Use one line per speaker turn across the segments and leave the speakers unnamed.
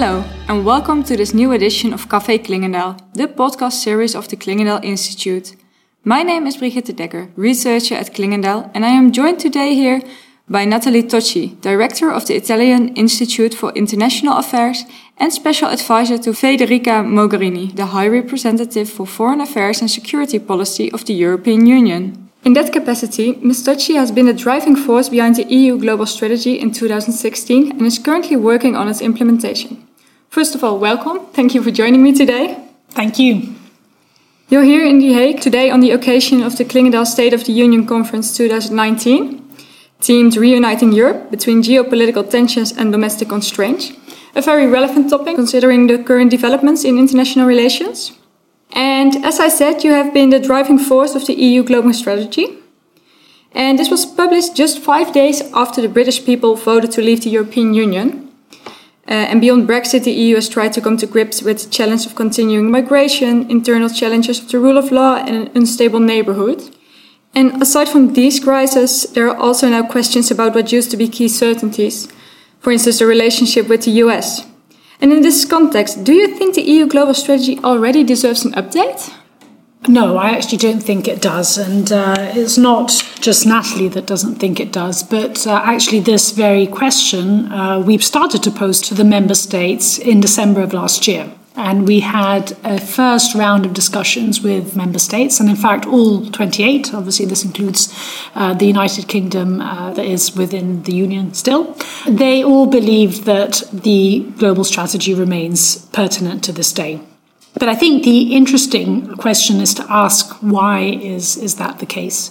Hello, and welcome to this new edition of Café Clingendael, the podcast series of the Clingendael Institute. My name is Brigitte Dekker, researcher at Clingendael, and I am joined today here by Nathalie Tocci, director of the Italian Institute for International Affairs and special advisor to Federica Mogherini, the High Representative for Foreign Affairs and Security Policy of the European Union. In that capacity, Ms. Tocci has been the driving force behind the EU Global Strategy in 2016 and is currently working on its implementation. First of all, welcome. Thank you for joining me today.
Thank you.
You're here in The Hague today on the occasion of the Clingendael State of the Union Conference 2019, themed Reuniting Europe between geopolitical tensions and domestic constraints. A very relevant topic considering the current developments in international relations. And as I said, you have been the driving force of the EU global strategy. And this was published just five days after the British people voted to leave the European Union. Uh, and beyond Brexit, the EU has tried to come to grips with the challenge of continuing migration, internal challenges of the rule of law, and an unstable neighborhood. And aside from these crises, there are also now questions about what used to be key certainties. For instance, the relationship with the US. And in this context, do you think the EU global strategy already deserves an update?
No, I actually don't think it does. And uh, it's not just Nathalie that doesn't think it does, but uh, actually, this very question uh, we've started to pose to the member states in December of last year. And we had a first round of discussions with member states, and in fact, all 28. Obviously, this includes uh, the United Kingdom uh, that is within the Union still. They all believe that the global strategy remains pertinent to this day. But I think the interesting question is to ask why is, is that the case?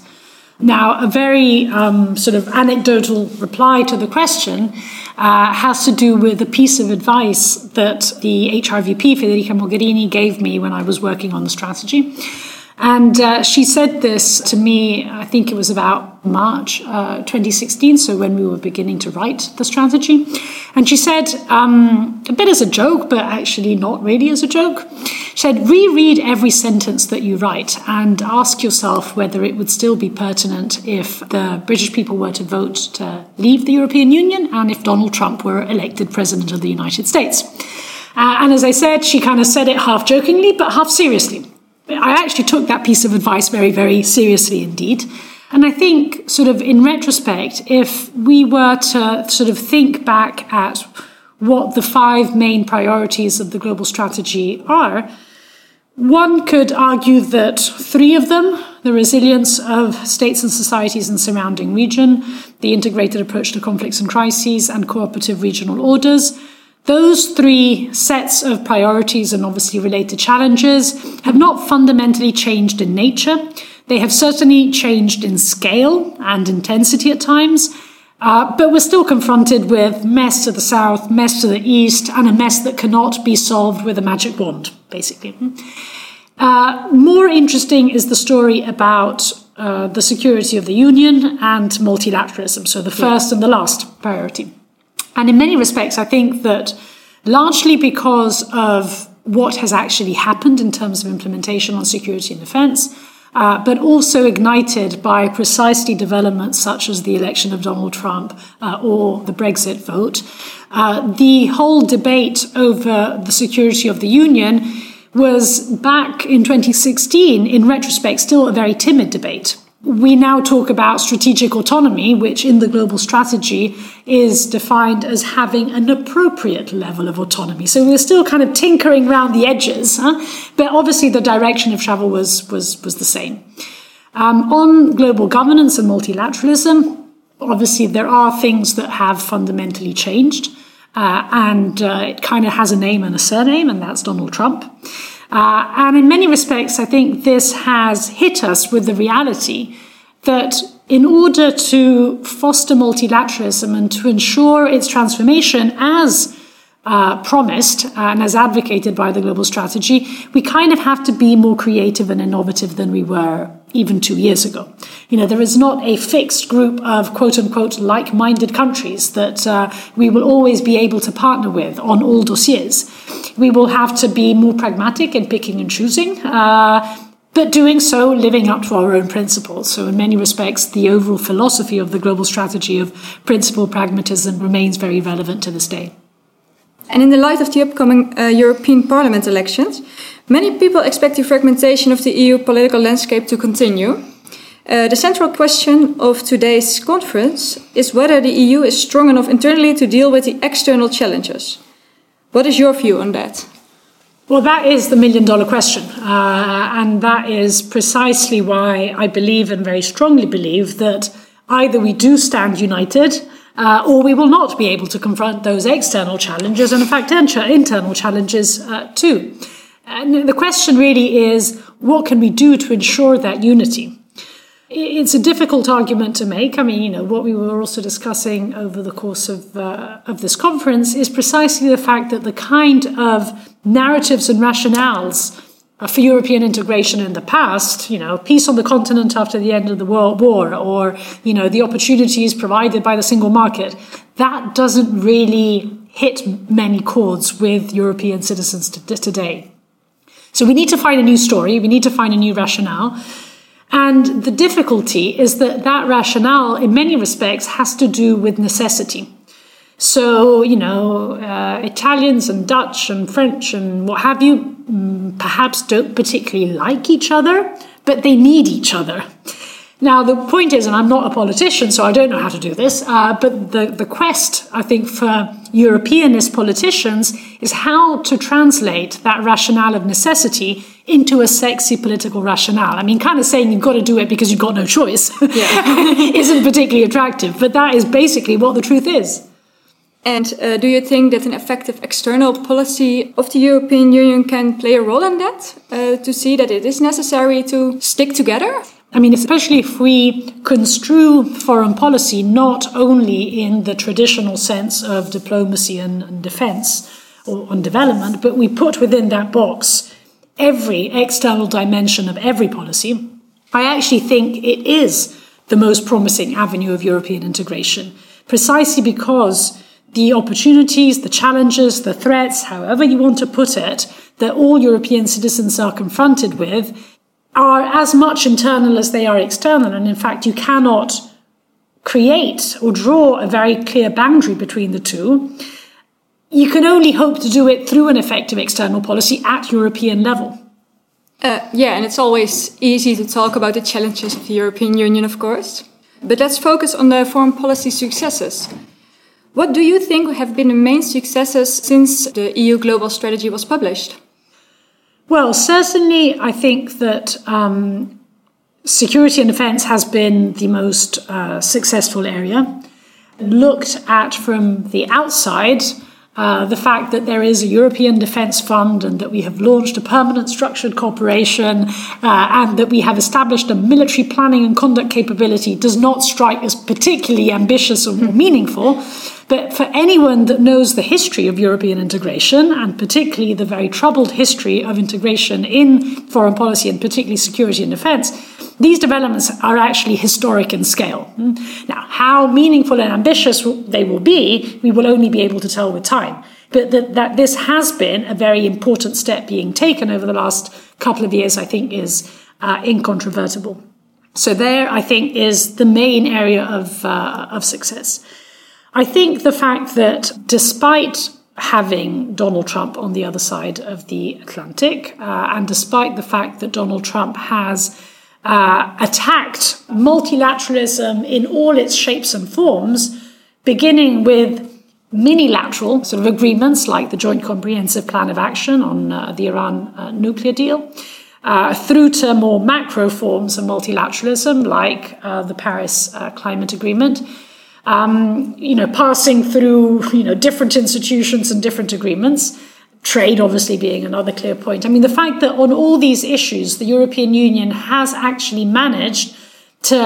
Now, a very um, sort of anecdotal reply to the question uh, has to do with a piece of advice that the HRVP, Federica Mogherini, gave me when I was working on the strategy. And uh, she said this to me, I think it was about March uh, 2016, so when we were beginning to write the strategy. And she said, um, a bit as a joke, but actually not really as a joke, she said, reread every sentence that you write and ask yourself whether it would still be pertinent if the British people were to vote to leave the European Union and if Donald Trump were elected President of the United States. Uh, and as I said, she kind of said it half jokingly, but half seriously. I actually took that piece of advice very, very seriously indeed. And I think, sort of in retrospect, if we were to sort of think back at what the five main priorities of the global strategy are, one could argue that three of them the resilience of states and societies in surrounding region, the integrated approach to conflicts and crises, and cooperative regional orders those three sets of priorities and obviously related challenges have not fundamentally changed in nature. They have certainly changed in scale and intensity at times, uh, but we're still confronted with mess to the south, mess to the east, and a mess that cannot be solved with a magic wand, basically. Uh, more interesting is the story about uh, the security of the Union and multilateralism, so the first and the last priority. And in many respects, I think that largely because of what has actually happened in terms of implementation on security and defense, uh, but also ignited by precisely developments such as the election of Donald Trump uh, or the Brexit vote. Uh, the whole debate over the security of the Union was back in 2016, in retrospect, still a very timid debate we now talk about strategic autonomy, which in the global strategy is defined as having an appropriate level of autonomy. So we're still kind of tinkering around the edges, huh? but obviously the direction of travel was, was, was the same. Um, on global governance and multilateralism, obviously there are things that have fundamentally changed, uh, and uh, it kind of has a name and a surname, and that's Donald Trump. Uh, and in many respects, I think this has hit us with the reality that in order to foster multilateralism and to ensure its transformation as uh, promised and as advocated by the global strategy, we kind of have to be more creative and innovative than we were even two years ago. You know, there is not a fixed group of quote unquote like minded countries that uh, we will always be able to partner with on all dossiers. We will have to be more pragmatic in picking and choosing. Uh, but doing so living up to our own principles. So, in many respects, the overall philosophy of the global strategy of principle pragmatism remains very relevant to this day.
And in the light of the upcoming uh, European Parliament elections, many people expect the fragmentation of the EU political landscape to continue. Uh, the central question of today's conference is whether the EU is strong enough internally to deal with the external challenges. What is your view on that?
Well, that is the million dollar question. Uh, and that is precisely why I believe and very strongly believe that either we do stand united uh, or we will not be able to confront those external challenges and, in fact, internal challenges uh, too. And the question really is what can we do to ensure that unity? It's a difficult argument to make. I mean, you know, what we were also discussing over the course of, uh, of this conference is precisely the fact that the kind of narratives and rationales uh, for European integration in the past, you know, peace on the continent after the end of the World War, or, you know, the opportunities provided by the single market, that doesn't really hit many chords with European citizens today. So we need to find a new story, we need to find a new rationale. And the difficulty is that that rationale, in many respects, has to do with necessity. So, you know, uh, Italians and Dutch and French and what have you mm, perhaps don't particularly like each other, but they need each other. Now, the point is, and I'm not a politician, so I don't know how to do this, uh, but the, the quest, I think, for Europeanist politicians is how to translate that rationale of necessity into a sexy political rationale. I mean, kind of saying you've got to do it because you've got no choice isn't particularly attractive, but that is basically what the truth is.
And uh, do you think that an effective external policy of the European Union can play a role in that? Uh, to see that it is necessary to stick together?
I mean, especially if we construe foreign policy not only in the traditional sense of diplomacy and, and defense or on development, but we put within that box every external dimension of every policy, I actually think it is the most promising avenue of European integration, precisely because the opportunities, the challenges, the threats, however you want to put it, that all European citizens are confronted with are as much internal as they are external. And in fact, you cannot create or draw a very clear boundary between the two. You can only hope to do it through an effective external policy at European level.
Uh, yeah, and it's always easy to talk about the challenges of the European Union, of course. But let's focus on the foreign policy successes. What do you think have been the main successes since the EU Global Strategy was published?
Well, certainly, I think that um, security and defense has been the most uh, successful area. Looked at from the outside, uh, the fact that there is a European Defence Fund and that we have launched a permanent structured cooperation uh, and that we have established a military planning and conduct capability does not strike as particularly ambitious or meaningful. But for anyone that knows the history of European integration, and particularly the very troubled history of integration in foreign policy and particularly security and defense, these developments are actually historic in scale. Now, how meaningful and ambitious they will be, we will only be able to tell with time. But that, that this has been a very important step being taken over the last couple of years, I think, is uh, incontrovertible. So there, I think, is the main area of, uh, of success. I think the fact that despite having Donald Trump on the other side of the Atlantic, uh, and despite the fact that Donald Trump has uh, attacked multilateralism in all its shapes and forms, beginning with minilateral sort of agreements like the Joint Comprehensive Plan of Action on uh, the Iran uh, nuclear deal, uh, through to more macro forms of multilateralism like uh, the Paris Climate Agreement um, you know, passing through, you know, different institutions and different agreements. Trade, obviously, being another clear point. I mean, the fact that on all these issues, the European Union has actually managed to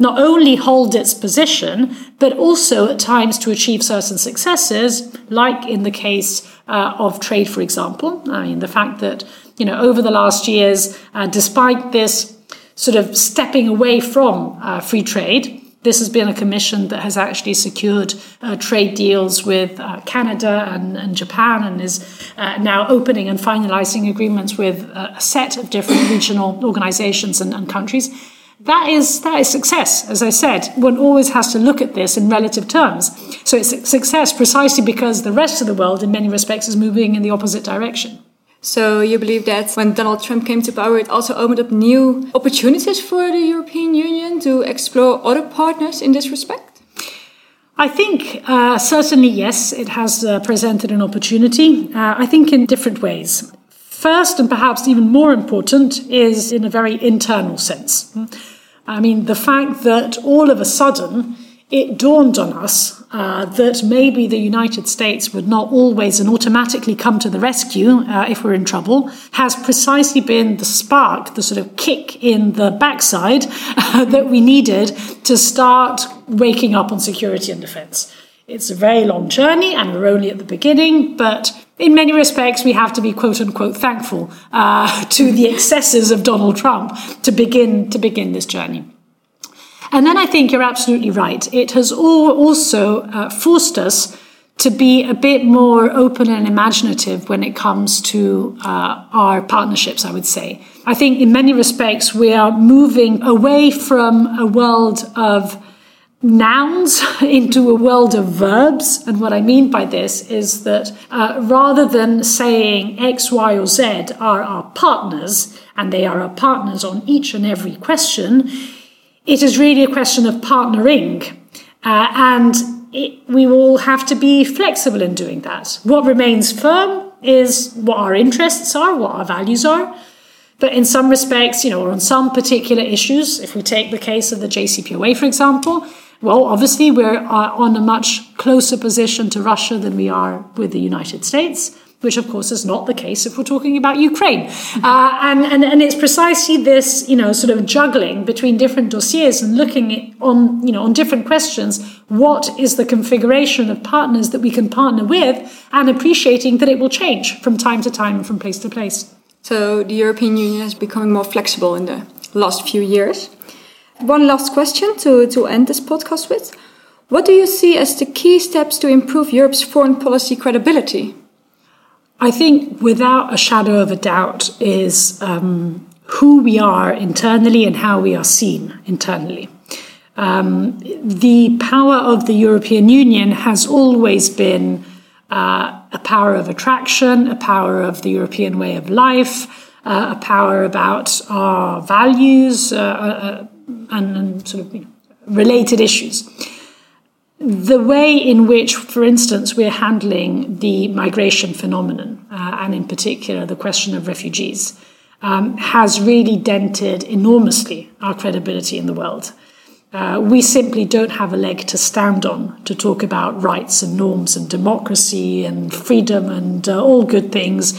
not only hold its position, but also at times to achieve certain successes, like in the case uh, of trade, for example. I mean, the fact that, you know, over the last years, uh, despite this sort of stepping away from uh, free trade, this has been a commission that has actually secured uh, trade deals with uh, Canada and, and, Japan and is uh, now opening and finalizing agreements with uh, a set of different regional organizations and, and countries. that is that is success. As I said, one always has to look at this in relative terms. So it's success precisely because the rest of the world, in many respects, is moving in the opposite direction.
So you believe that when Donald Trump came to power, it also opened up new opportunities for the European Union to explore other partners in this respect?
I think uh, certainly yes, it has uh, presented an opportunity. Uh, I think in different ways. First, and perhaps even more important, is in a very internal sense. I mean, the fact that all of a sudden it dawned on us uh, that maybe the United States would not always and automatically come to the rescue uh, if we're in trouble has precisely been the spark, the sort of kick in the backside uh, that we needed to start waking up on security and defense. It's a very long journey and we're only at the beginning, but in many respects, we have to be quote unquote thankful uh, to the excesses of Donald Trump to begin, to begin this journey. And then I think you're absolutely right. It has also uh, forced us to be a bit more open and imaginative when it comes to uh, our partnerships, I would say. I think in many respects we are moving away from a world of nouns into a world of verbs. And what I mean by this is that uh, rather than saying X, Y, or Z are our partners, and they are our partners on each and every question, it is really a question of partnering. Uh, and it, we will have to be flexible in doing that. What remains firm is what our interests are, what our values are. But in some respects, you know, or on some particular issues, if we take the case of the JCPOA, for example, well, obviously, we're uh, on a much closer position to Russia than we are with the United States which of course is not the case if we're talking about Ukraine. Uh, and, and, and it's precisely this, you know, sort of juggling between different dossiers and looking on, you know, on different questions. What is the configuration of partners that we can partner with and appreciating that it will change from time to time and from place to place.
So the European Union is becoming more flexible in the last few years. One last question to, to end this podcast with. What do you see as the key steps to improve Europe's foreign policy credibility?
I think, without a shadow of a doubt, is um, who we are internally and how we are seen internally. Um, the power of the European Union has always been uh, a power of attraction, a power of the European way of life, uh, a power about our values uh, uh and, and, sort of you know, related issues the way in which, for instance, we're handling the migration phenomenon, uh, and in particular the question of refugees, um, has really dented enormously our credibility in the world. Uh, we simply don't have a leg to stand on to talk about rights and norms and democracy and freedom and uh, all good things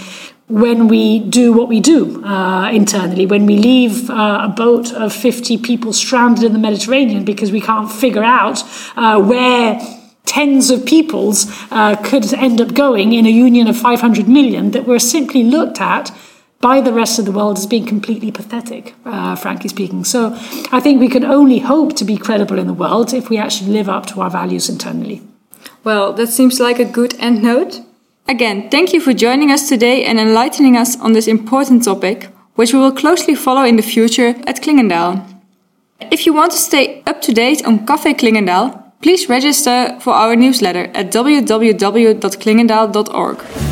when we do what we do uh, internally, when we leave uh, a boat of 50 people stranded in the Mediterranean because we can't figure out uh, where tens of peoples uh, could end up going in a union of 500 million, that we're simply looked at by the rest of the world as being completely pathetic, uh, frankly speaking. So I think we can only hope to be credible in the world if we actually live up to our values internally.
Well, that seems like a good end note. Again, thank you for joining us today and enlightening us on this important topic, which we will closely follow in the future at Clingendael. If you want to stay up to date on Café Clingendael, please register for our newsletter at www.clingendael.org.